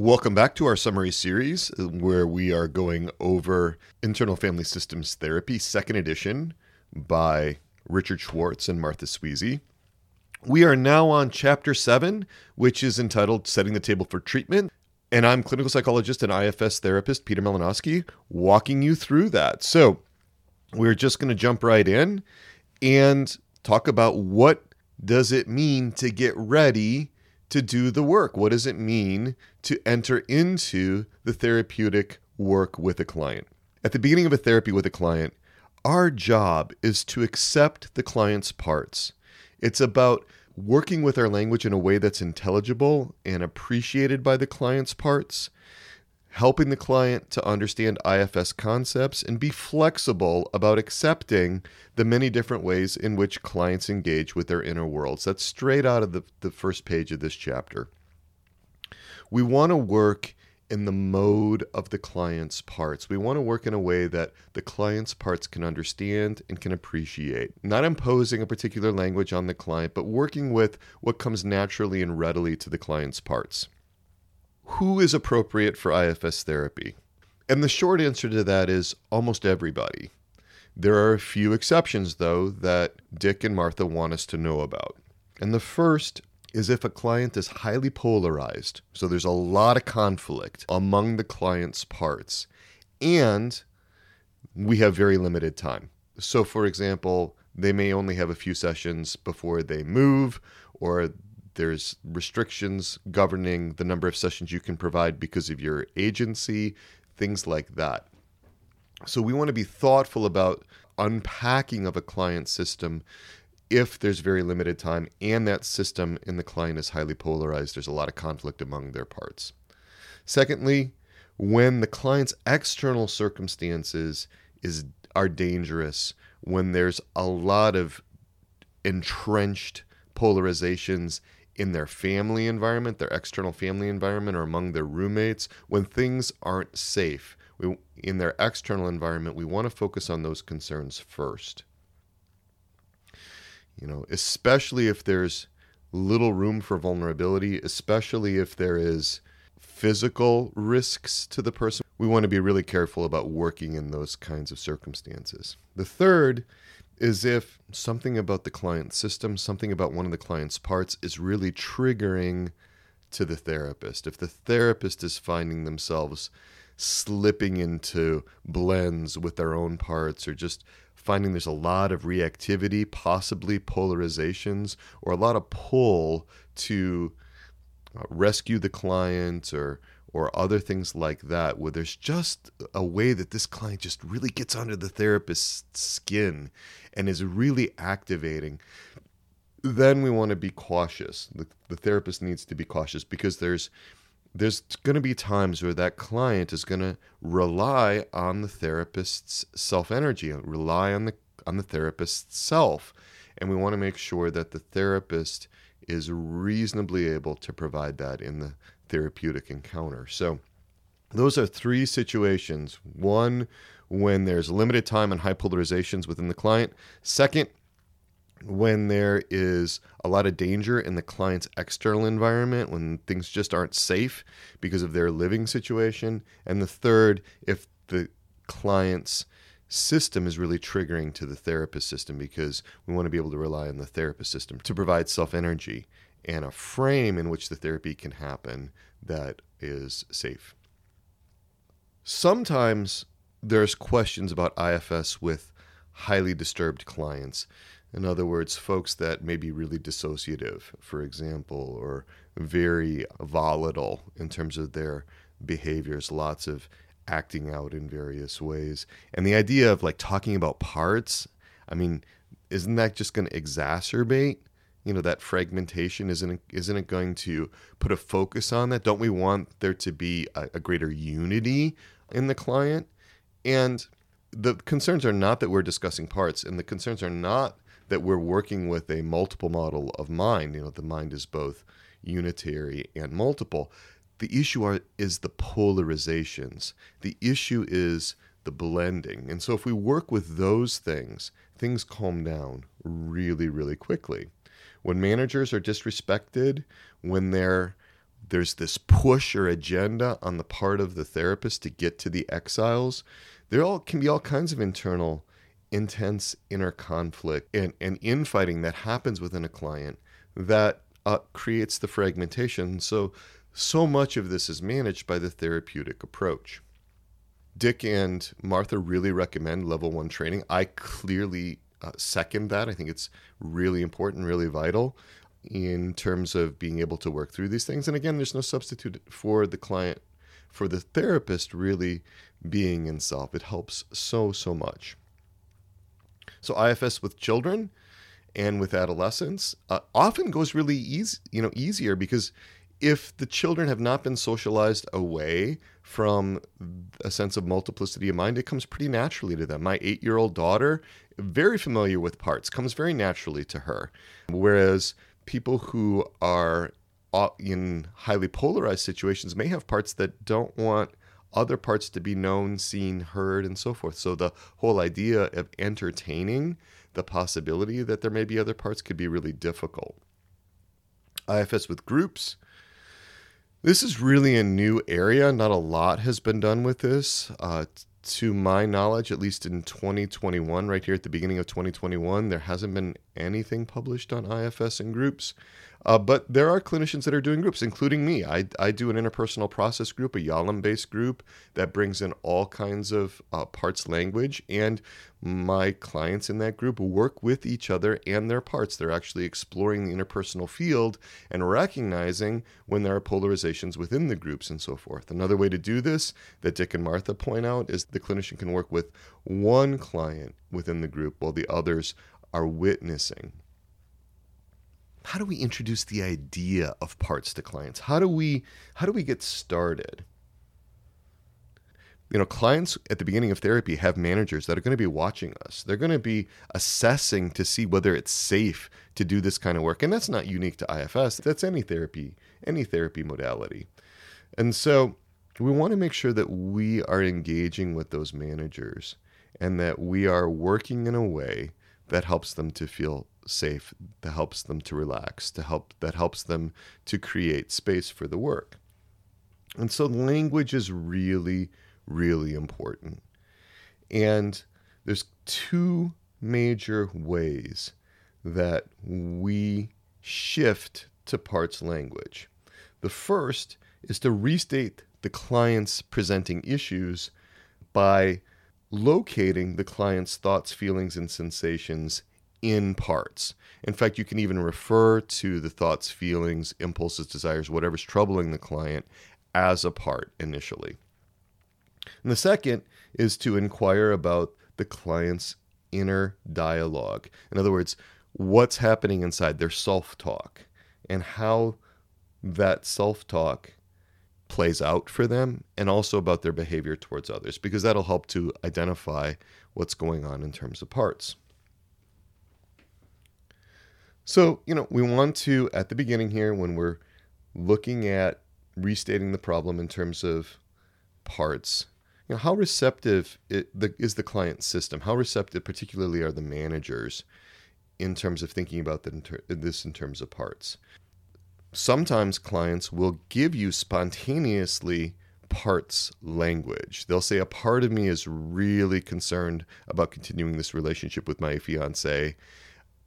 Welcome back to our summary series uh, where we are going over Internal Family Systems Therapy, second edition by Richard Schwartz and Martha Sweezy. We are now on chapter seven, which is entitled Setting the Table for Treatment. And I'm clinical psychologist and IFS therapist Peter Malinowski, walking you through that. So we're just going to jump right in and talk about what does it mean to get ready to do the work? What does it mean to enter into the therapeutic work with a client? At the beginning of a therapy with a client, our job is to accept the client's parts. It's about working with our language in a way that's intelligible and appreciated by the client's parts helping the client to understand IFS concepts and be flexible about accepting the many different ways in which clients engage with their inner worlds. That's straight out of the, the first page of this chapter. We want to work in the mode of the client's parts. We want to work in a way that the client's parts can understand and can appreciate. Not imposing a particular language on the client, but working with what comes naturally and readily to the client's parts who is appropriate for IFS therapy? And the short answer to that is almost everybody. There are a few exceptions, though, that Dick and Martha want us to know about. And the first is if a client is highly polarized, so there's a lot of conflict among the client's parts, and we have very limited time. So, for example, they may only have a few sessions before they move, or there's restrictions governing the number of sessions you can provide because of your agency, things like that. So we want to be thoughtful about unpacking of a client system if there's very limited time and that system in the client is highly polarized, there's a lot of conflict among their parts. Secondly, when the client's external circumstances is are dangerous, when there's a lot of entrenched polarizations in their family environment, their external family environment, or among their roommates, when things aren't safe. We, in their external environment, we want to focus on those concerns first. You know, especially if there's little room for vulnerability, especially if there is physical risks to the person. We want to be really careful about working in those kinds of circumstances. The third is if something about the client system, something about one of the client's parts is really triggering to the therapist. If the therapist is finding themselves slipping into blends with their own parts or just finding there's a lot of reactivity, possibly polarizations, or a lot of pull to uh, rescue the client or or other things like that, where there's just a way that this client just really gets under the therapist's skin and is really activating, then we want to be cautious. The, the therapist needs to be cautious because there's there's going to be times where that client is going to rely on the therapist's self energy, rely on the on the therapist's self, and we want to make sure that the therapist is reasonably able to provide that in the therapeutic encounter. So, those are three situations. One, when there's limited time and high polarizations within the client. Second, when there is a lot of danger in the client's external environment, when things just aren't safe because of their living situation. And the third, if the client's system is really triggering to the therapist system because we want to be able to rely on the therapist system to provide self energy and a frame in which the therapy can happen that is safe. Sometimes there's questions about IFS with highly disturbed clients. In other words, folks that may be really dissociative, for example, or very volatile in terms of their behaviors, lots of acting out in various ways. And the idea of like talking about parts, I mean, isn't that just going to exacerbate you know that fragmentation isn't isn't it going to put a focus on that. Don't we want there to be a, a greater unity in the client? And the concerns are not that we're discussing parts and the concerns are not that we're working with a multiple model of mind. You know the mind is both unitary and multiple. The issue are, is the polarizations. The issue is the blending. And so if we work with those things things calm down really really quickly when managers are disrespected, when they're there's this push or agenda on the part of the therapist to get to the exiles. There all can be all kinds of internal intense inner conflict and, and infighting that happens within a client that uh, creates the fragmentation. So, so much of this is managed by the therapeutic approach. Dick and Martha really recommend level one training. I clearly uh, second that. I think it's really important, really vital in terms of being able to work through these things. And again, there's no substitute for the client, for the therapist really being in self. It helps so, so much. So IFS with children and with adolescents uh, often goes really easy, you know, easier because if the children have not been socialized away from a sense of multiplicity of mind, it comes pretty naturally to them. My eight year old daughter, very familiar with parts, comes very naturally to her. Whereas people who are uh, in highly polarized situations may have parts that don't want other parts to be known, seen, heard, and so forth. So the whole idea of entertaining the possibility that there may be other parts could be really difficult. IFS with groups. This is really a new area. Not a lot has been done with this. Uh, to my knowledge, at least in 2021, right here at the beginning of 2021, there hasn't been anything published on IFS in groups. Uh, but there are clinicians that are doing groups, including me. I, I do an interpersonal process group, a Yalom based group that brings in all kinds of uh, parts language. And my clients in that group work with each other and their parts. They're actually exploring the interpersonal field and recognizing when there are polarizations within the groups and so forth. Another way to do this that Dick and Martha point out is the clinician can work with one client within the group while the others are witnessing how do we introduce the idea of parts to clients? How do we how do we get started? You know, clients at the beginning of therapy have managers that are going to be watching us. They're going to be assessing to see whether it's safe to do this kind of work. And that's not unique to IFS. That's any therapy, any therapy modality. And so we want to make sure that we are engaging with those managers and that we are working in a way that helps them to feel safe, that helps them to relax, to help that helps them to create space for the work. And so language is really, really important. And there's two major ways that we shift to parts language. The first is to restate the client's presenting issues by locating the client's thoughts, feelings, and sensations in parts. In fact, you can even refer to the thoughts, feelings, impulses, desires, whatever's troubling the client as a part initially. And the second is to inquire about the client's inner dialogue. In other words, what's happening inside their self talk and how that self talk plays out for them, and also about their behavior towards others, because that'll help to identify what's going on in terms of parts. So, you know, we want to, at the beginning here, when we're looking at restating the problem in terms of parts, you know, how receptive it, the, is the client system? How receptive, particularly, are the managers in terms of thinking about the, this in terms of parts? Sometimes clients will give you spontaneously parts language. They'll say, A part of me is really concerned about continuing this relationship with my fiance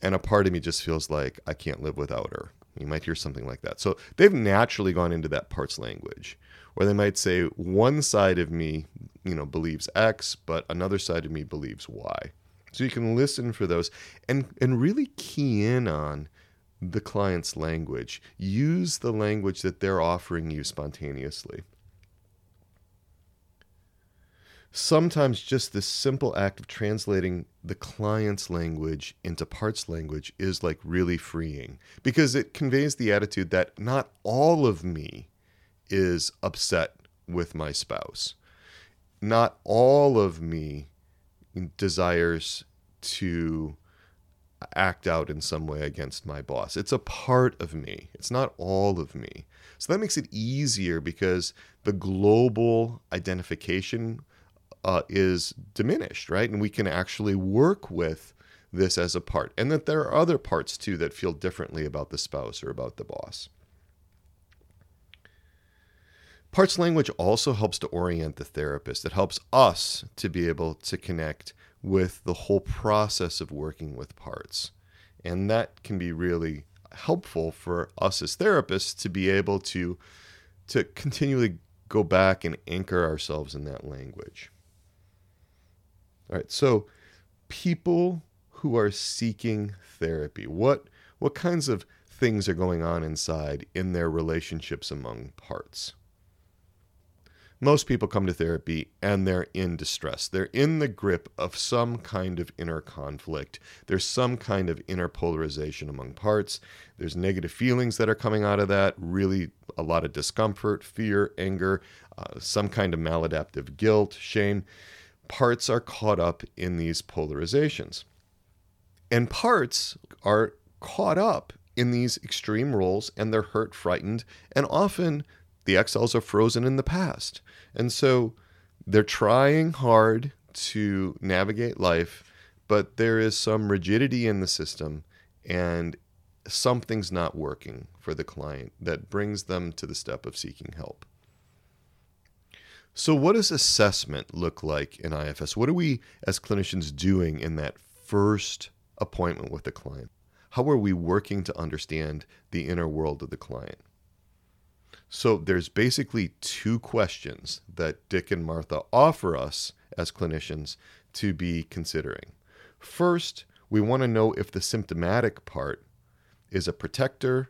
and a part of me just feels like I can't live without her. You might hear something like that. So they've naturally gone into that parts language, or they might say one side of me, you know, believes X, but another side of me believes Y. So you can listen for those and and really key in on the client's language. Use the language that they're offering you spontaneously. Sometimes just this simple act of translating the client's language into parts language is like really freeing because it conveys the attitude that not all of me is upset with my spouse. Not all of me desires to act out in some way against my boss. It's a part of me. It's not all of me. So that makes it easier because the global identification uh, is diminished, right? And we can actually work with this as a part. And that there are other parts too that feel differently about the spouse or about the boss. Parts language also helps to orient the therapist. It helps us to be able to connect with the whole process of working with parts. And that can be really helpful for us as therapists to be able to to continually go back and anchor ourselves in that language. All right, so people who are seeking therapy, what what kinds of things are going on inside in their relationships among parts? Most people come to therapy and they're in distress. They're in the grip of some kind of inner conflict. There's some kind of inner polarization among parts. There's negative feelings that are coming out of that, really a lot of discomfort, fear, anger, uh, some kind of maladaptive guilt, shame. Parts are caught up in these polarizations. And parts are caught up in these extreme roles and they're hurt, frightened, and often the exiles are frozen in the past. And so they're trying hard to navigate life, but there is some rigidity in the system and something's not working for the client that brings them to the step of seeking help. So, what does assessment look like in IFS? What are we as clinicians doing in that first appointment with the client? How are we working to understand the inner world of the client? So there's basically two questions that Dick and Martha offer us as clinicians to be considering. First, we want to know if the symptomatic part is a protector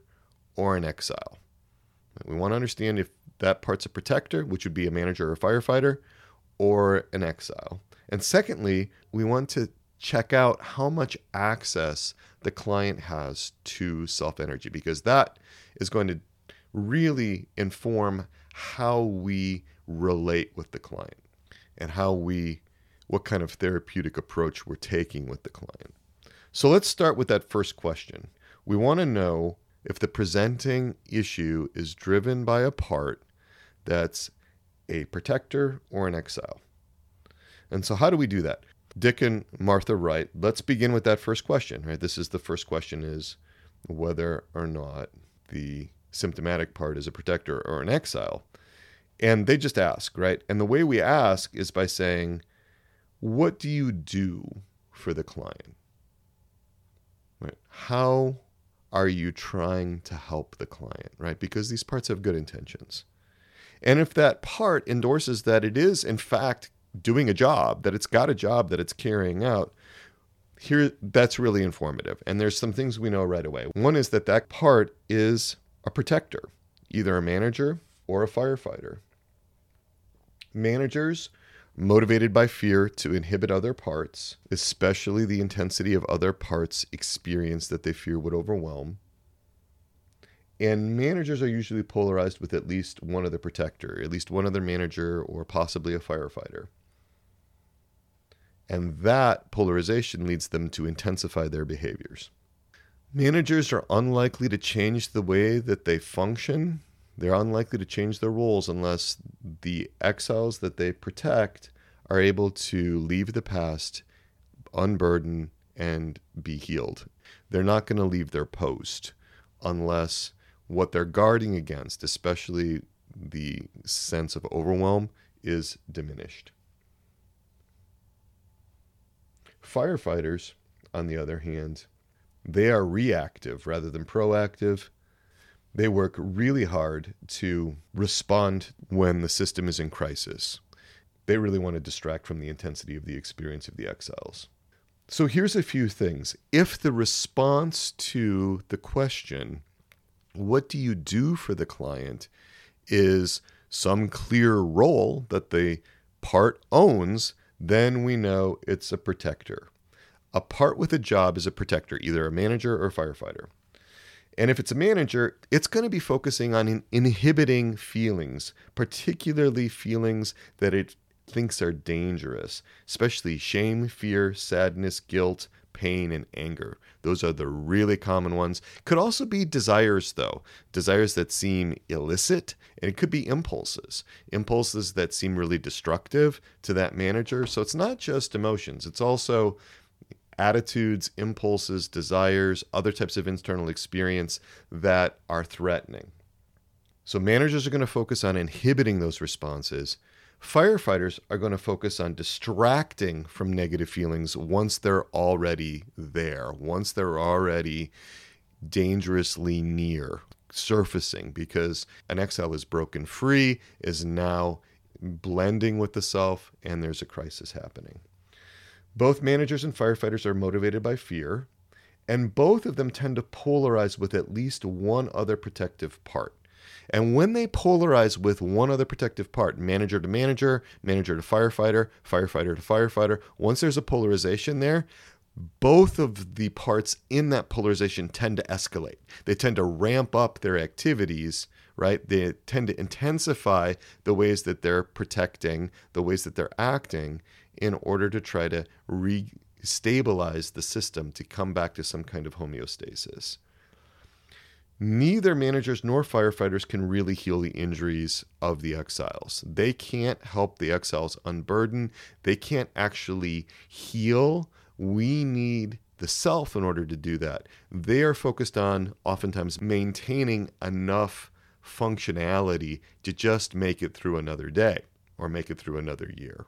or an exile. We want to understand if that part's a protector, which would be a manager or a firefighter, or an exile. And secondly, we want to check out how much access the client has to self energy because that is going to really inform how we relate with the client and how we what kind of therapeutic approach we're taking with the client. So let's start with that first question. We want to know if the presenting issue is driven by a part that's a protector or an exile. And so how do we do that? Dick and Martha write, let's begin with that first question, right? This is the first question is whether or not the symptomatic part is a protector or an exile. And they just ask, right? And the way we ask is by saying, What do you do for the client? Right? How are you trying to help the client, right? Because these parts have good intentions. And if that part endorses that it is, in fact, doing a job, that it's got a job that it's carrying out, here that's really informative. And there's some things we know right away. One is that that part is a protector, either a manager or a firefighter. Managers, motivated by fear to inhibit other parts, especially the intensity of other parts' experience that they fear would overwhelm. And managers are usually polarized with at least one other protector, at least one other manager, or possibly a firefighter. And that polarization leads them to intensify their behaviors. Managers are unlikely to change the way that they function. They're unlikely to change their roles unless the exiles that they protect are able to leave the past, unburden, and be healed. They're not going to leave their post unless what they're guarding against, especially the sense of overwhelm, is diminished. Firefighters, on the other hand, they are reactive rather than proactive. They work really hard to respond when the system is in crisis. They really want to distract from the intensity of the experience of the exiles. So here's a few things. If the response to the question, what do you do for the client, is some clear role that the part owns, then we know it's a protector. A part with a job is a protector, either a manager or a firefighter. And if it's a manager, it's going to be focusing on inhibiting feelings, particularly feelings that it thinks are dangerous, especially shame, fear, sadness, guilt, pain, and anger. Those are the really common ones. Could also be desires, though, desires that seem illicit, and it could be impulses, impulses that seem really destructive to that manager. So it's not just emotions, it's also attitudes, impulses, desires, other types of internal experience that are threatening. So managers are going to focus on inhibiting those responses. Firefighters are going to focus on distracting from negative feelings once they're already there, once they're already dangerously near surfacing because an exile is broken free, is now blending with the self, and there's a crisis happening. Both managers and firefighters are motivated by fear, and both of them tend to polarize with at least one other protective part. And when they polarize with one other protective part, manager to manager, manager to firefighter, firefighter to firefighter, once there's a polarization there, both of the parts in that polarization tend to escalate. They tend to ramp up their activities, right? They tend to intensify the ways that they're protecting, the ways that they're acting in order to try to re-stabilize the system to come back to some kind of homeostasis. Neither managers nor firefighters can really heal the injuries of the exiles. They can't help the exiles unburden. They can't actually heal we need the self in order to do that. They are focused on oftentimes maintaining enough functionality to just make it through another day or make it through another year.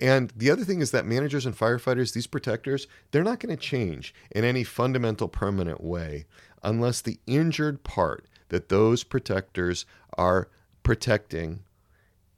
And the other thing is that managers and firefighters, these protectors, they're not going to change in any fundamental permanent way unless the injured part that those protectors are protecting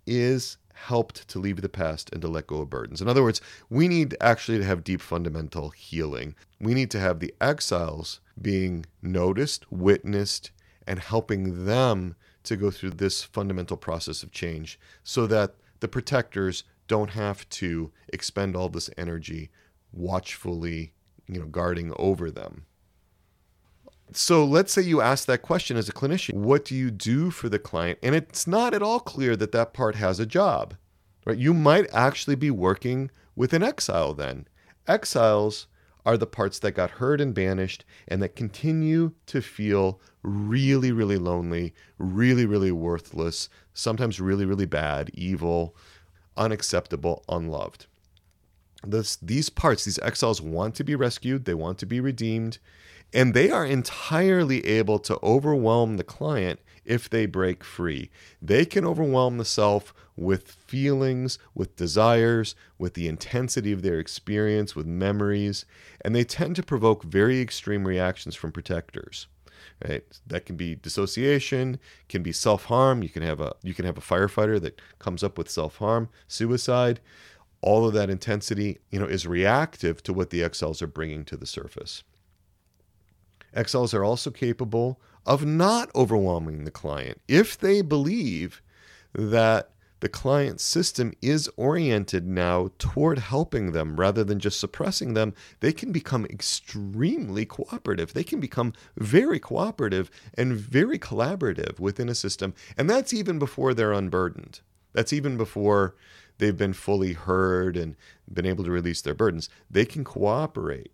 is helped to leave the past and to let go of burdens. In other words, we need actually to have deep fundamental healing. We need to have the exiles being noticed, witnessed, and helping them to go through this fundamental process of change so that the protectors don't have to expend all this energy watchfully, you know, guarding over them. So let's say you ask that question as a clinician, what do you do for the client? And it's not at all clear that that part has a job. Right? You might actually be working with an exile then. Exiles are the parts that got hurt and banished and that continue to feel really, really lonely, really, really worthless, sometimes really, really bad, evil, unacceptable, unloved. This, these parts, these exiles want to be rescued, they want to be redeemed, and they are entirely able to overwhelm the client if they break free. They can overwhelm the self with feelings, with desires, with the intensity of their experience, with memories, and they tend to provoke very extreme reactions from protectors. Right? That can be dissociation, can be self-harm. You can have a you can have a firefighter that comes up with self-harm, suicide. All of that intensity, you know, is reactive to what the exiles are bringing to the surface. Exiles are also capable of not overwhelming the client if they believe that the client system is oriented now toward helping them rather than just suppressing them, they can become extremely cooperative. They can become very cooperative and very collaborative within a system. And that's even before they're unburdened. That's even before they've been fully heard and been able to release their burdens. They can cooperate.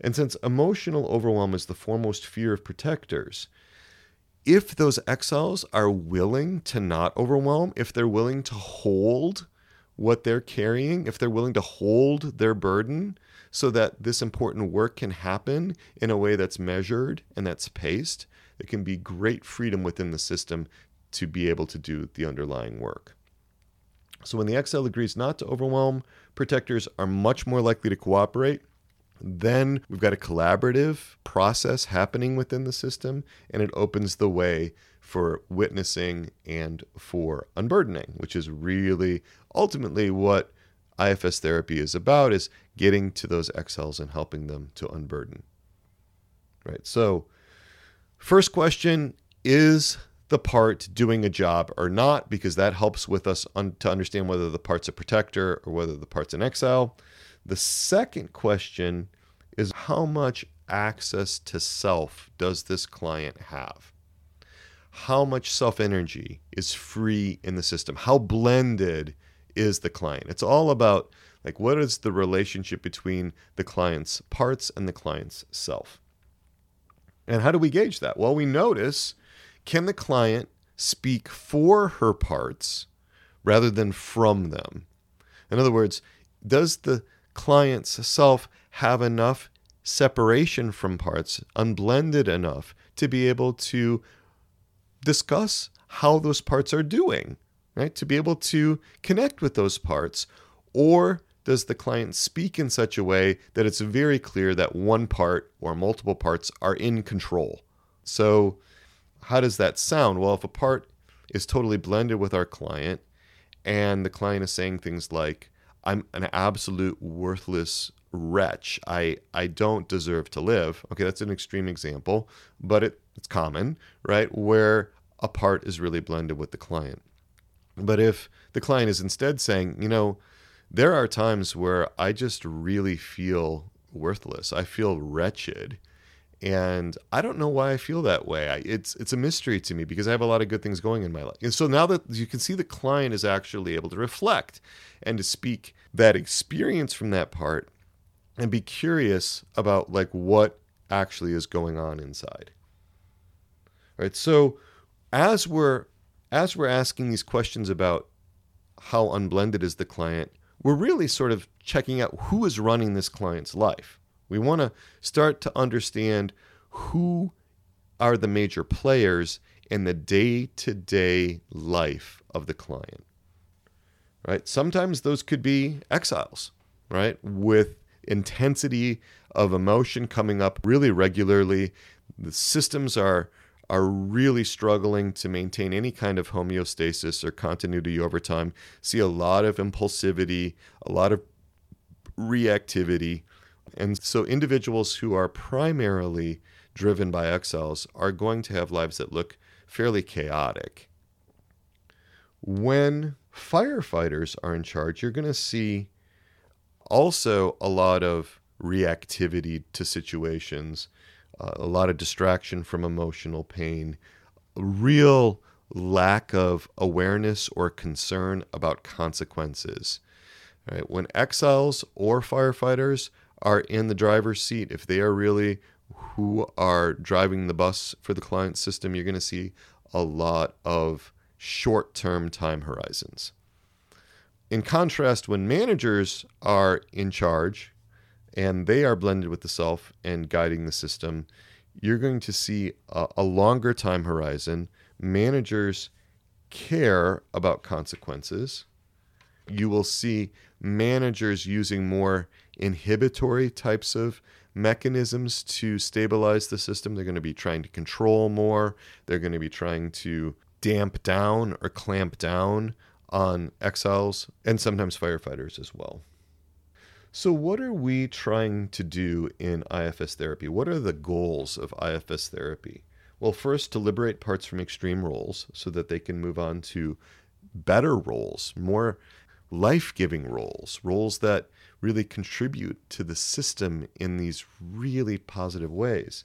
And since emotional overwhelm is the foremost fear of protectors, if those exiles are willing to not overwhelm, if they're willing to hold what they're carrying, if they're willing to hold their burden so that this important work can happen in a way that's measured and that's paced, there can be great freedom within the system to be able to do the underlying work. So when the exile agrees not to overwhelm, protectors are much more likely to cooperate then we've got a collaborative process happening within the system, and it opens the way for witnessing and for unburdening, which is really ultimately what IFS therapy is about is getting to those exiles and helping them to unburden. Right. So, first question is the part doing a job or not because that helps with us un- to understand whether the part's a protector or whether the part's an exile. The second question is how much access to self does this client have? How much self energy is free in the system? How blended is the client? It's all about like what is the relationship between the client's parts and the client's self? And how do we gauge that? Well, we notice can the client speak for her parts rather than from them? In other words, does the client's self have enough separation from parts, unblended enough to be able to discuss how those parts are doing, right? To be able to connect with those parts. Or does the client speak in such a way that it's very clear that one part or multiple parts are in control? So, how does that sound? Well, if a part is totally blended with our client and the client is saying things like, I'm an absolute worthless wretch. I I don't deserve to live. Okay, that's an extreme example, but it, it's common, right? Where a part is really blended with the client. But if the client is instead saying, you know, there are times where I just really feel worthless. I feel wretched. And I don't know why I feel that way. I, it's it's a mystery to me because I have a lot of good things going in my life. And so now that you can see the client is actually able to reflect and to speak that experience from that part and be curious about like what actually is going on inside. All right? So as we're as we're asking these questions about how unblended is the client, we're really sort of checking out who is running this client's life. We want to start to understand who are the major players in the day-to-day life of the client. Right? Sometimes those could be exiles, right? With intensity of emotion coming up really regularly. The systems are are really struggling to maintain any kind of homeostasis or continuity over time. See a lot of impulsivity, a lot of reactivity. And so individuals who are primarily driven by exiles are going to have lives that look fairly chaotic. When firefighters are in charge, you're going to see also a lot of reactivity to situations, uh, a lot of distraction from emotional pain, real lack of awareness or concern about consequences. Right? When exiles or firefighters are in the driver's seat, if they are really who are driving the bus for the client system, you're going to see a lot of short term time horizons. In contrast, when managers are in charge and they are blended with the self and guiding the system, you're going to see a, a longer time horizon. Managers care about consequences. You will see managers using more inhibitory types of mechanisms to stabilize the system. They're going to be trying to control more. They're going to be trying to damp down or clamp down on exiles and sometimes firefighters as well. So, what are we trying to do in IFS therapy? What are the goals of IFS therapy? Well, first, to liberate parts from extreme roles so that they can move on to better roles, more life giving roles, roles that really contribute to the system in these really positive ways.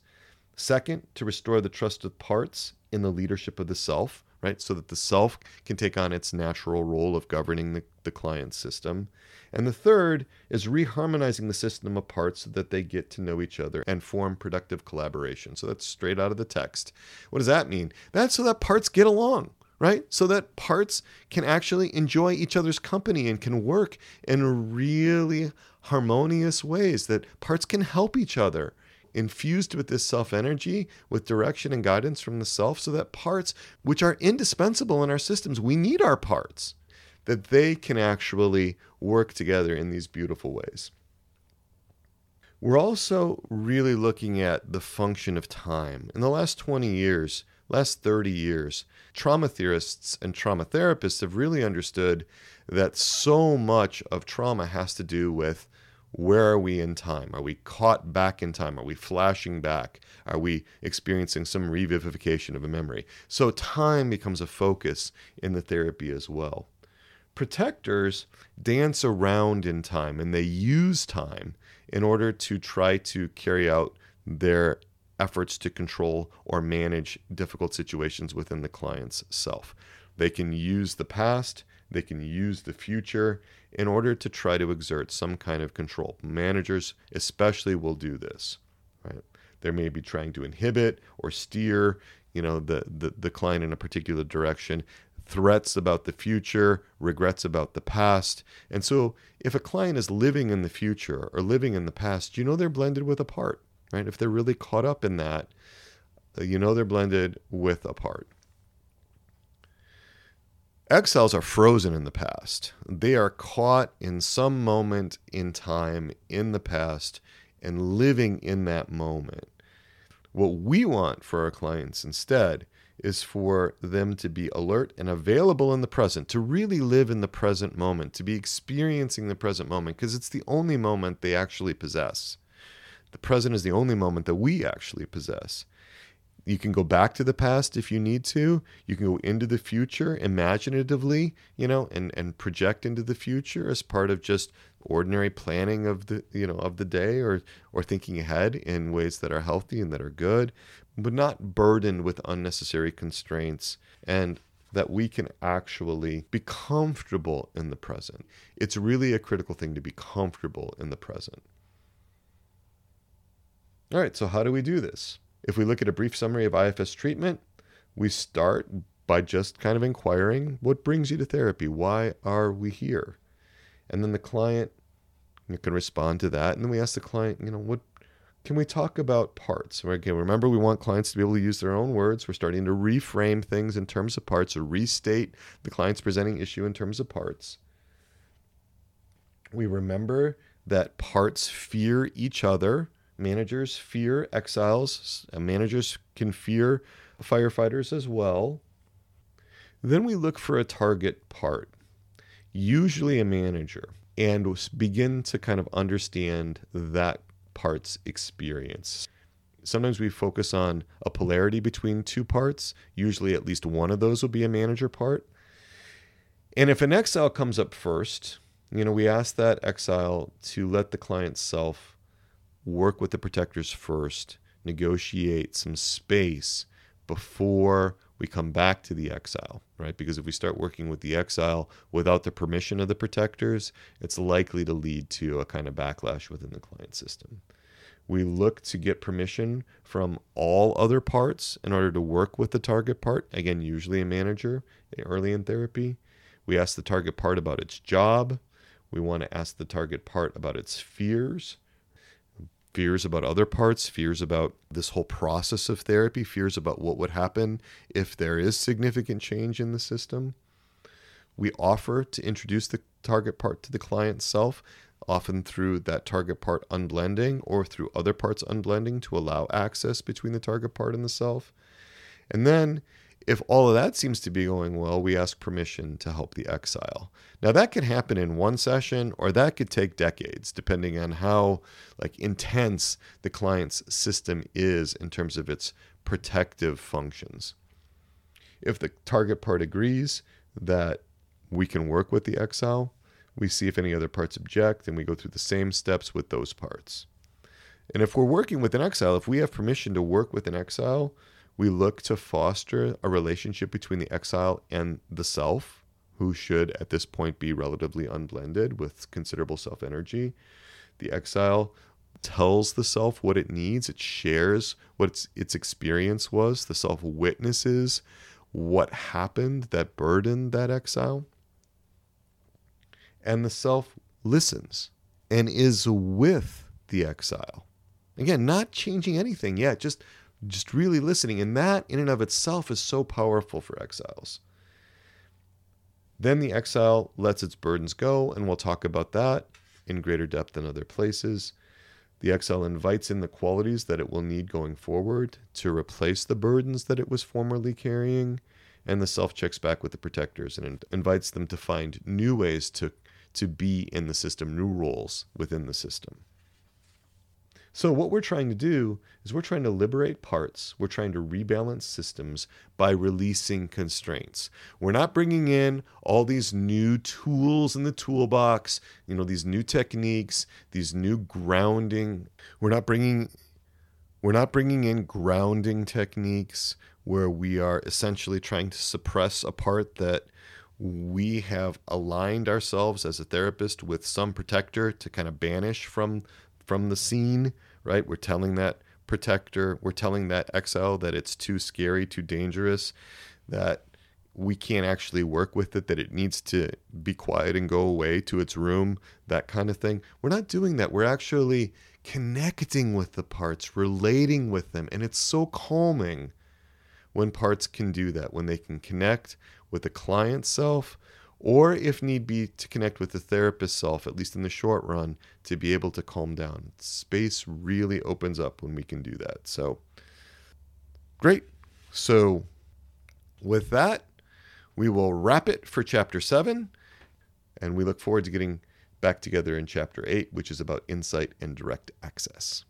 Second, to restore the trust of parts in the leadership of the self right? So that the self can take on its natural role of governing the, the client system. And the third is reharmonizing the system of parts so that they get to know each other and form productive collaboration. So that's straight out of the text. What does that mean? That's so that parts get along, right? So that parts can actually enjoy each other's company and can work in really harmonious ways, that parts can help each other infused with this self energy, with direction and guidance from the self, so that parts which are indispensable in our systems, we need our parts, that they can actually work together in these beautiful ways. We're also really looking at the function of time. In the last 20 years, last 30 years, trauma theorists and trauma therapists have really understood that so much of trauma has to do with where are we in time? Are we caught back in time? Are we flashing back? Are we experiencing some revivification of a memory? So time becomes a focus in the therapy as well. Protectors dance around in time and they use time in order to try to carry out their efforts to control or manage difficult situations within the client's self. They can use the past, they can use the future in order to try to exert some kind of control. Managers, especially, will do this. Right? They may be trying to inhibit or steer, you know, the, the, the client in a particular direction. Threats about the future, regrets about the past. And so, if a client is living in the future or living in the past, you know they're blended with a part, right? If they're really caught up in that, uh, you know they're blended with a part. Exiles are frozen in the past. They are caught in some moment in time in the past and living in that moment. What we want for our clients instead is for them to be alert and available in the present, to really live in the present moment, to be experiencing the present moment, because it's the only moment they actually possess. The present is the only moment that we actually possess. You can go back to the past if you need to. You can go into the future imaginatively, you know, and, and project into the future as part of just ordinary planning of the you know of the day or or thinking ahead in ways that are healthy and that are good but not burdened with unnecessary constraints and that we can actually be comfortable in the present. It's really a critical thing to be comfortable in the present. All right, so how do we do this? If we look at a brief summary of IFS treatment, we start by just kind of inquiring what brings you to therapy? Why are we here? And then the client can respond to that. And then we ask the client, you know, what can we talk about parts? Again, remember, we want clients to be able to use their own words. We're starting to reframe things in terms of parts or restate the client's presenting issue in terms of parts. We remember that parts fear each other. Managers fear exiles. Uh, managers can fear firefighters as well. Then we look for a target part, usually a manager, and begin to kind of understand that parts experience. Sometimes we focus on a polarity between two parts. Usually, at least one of those will be a manager part. And if an exile comes up first, you know, we ask that exile to let the client self work with the protectors first, negotiate some space before we come back to the exile, right? Because if we start working with the exile without the permission of the protectors, it's likely to lead to a kind of backlash within the client system. We look to get permission from all other parts in order to work with the target part. Again, usually a manager early in therapy. We ask the target part about its job. We want to ask the target part about its fears fears about other parts, fears about this whole process of therapy, fears about what would happen if there is significant change in the system. We offer to introduce the target part to the client self, often through that target part unblending or through other parts unblending to allow access between the target part and the self. And then if all of that seems to be going well, we ask permission to help the exile. Now that could happen in one session or that could take decades depending on how like intense the client's system is in terms of its protective functions. If the target part agrees that we can work with the exile, we see if any other parts object and we go through the same steps with those parts. And if we're working with an exile, if we have permission to work with an exile, we look to foster a relationship between the exile and the self, who should at this point be relatively unblended with considerable self energy. The exile tells the self what it needs, it shares what its, its experience was, the self witnesses what happened that burdened that exile. And the self listens and is with the exile. Again, not changing anything yet, just just really listening. And that, in and of itself, is so powerful for exiles. Then the exile lets its burdens go, and we'll talk about that in greater depth in other places. The exile invites in the qualities that it will need going forward to replace the burdens that it was formerly carrying, and the self checks back with the protectors and invites them to find new ways to, to be in the system, new roles within the system. So, what we're trying to do is we're trying to liberate parts. We're trying to rebalance systems by releasing constraints. We're not bringing in all these new tools in the toolbox, you know, these new techniques, these new grounding. We're not bringing we're not bringing in grounding techniques where we are essentially trying to suppress a part that we have aligned ourselves as a therapist with some protector to kind of banish from from the scene, right? We're telling that protector, we're telling that exile that it's too scary, too dangerous, that we can't actually work with it, that it needs to be quiet and go away to its room, that kind of thing. We're not doing that. We're actually connecting with the parts, relating with them. And it's so calming when parts can do that, when they can connect with the client self, or if need be, to connect with the therapist self, at least in the short run, to be able to calm down. Space really opens up when we can do that. So, great. So, with that, we will wrap it for chapter seven, and we look forward to getting back together in chapter eight, which is about insight and direct access.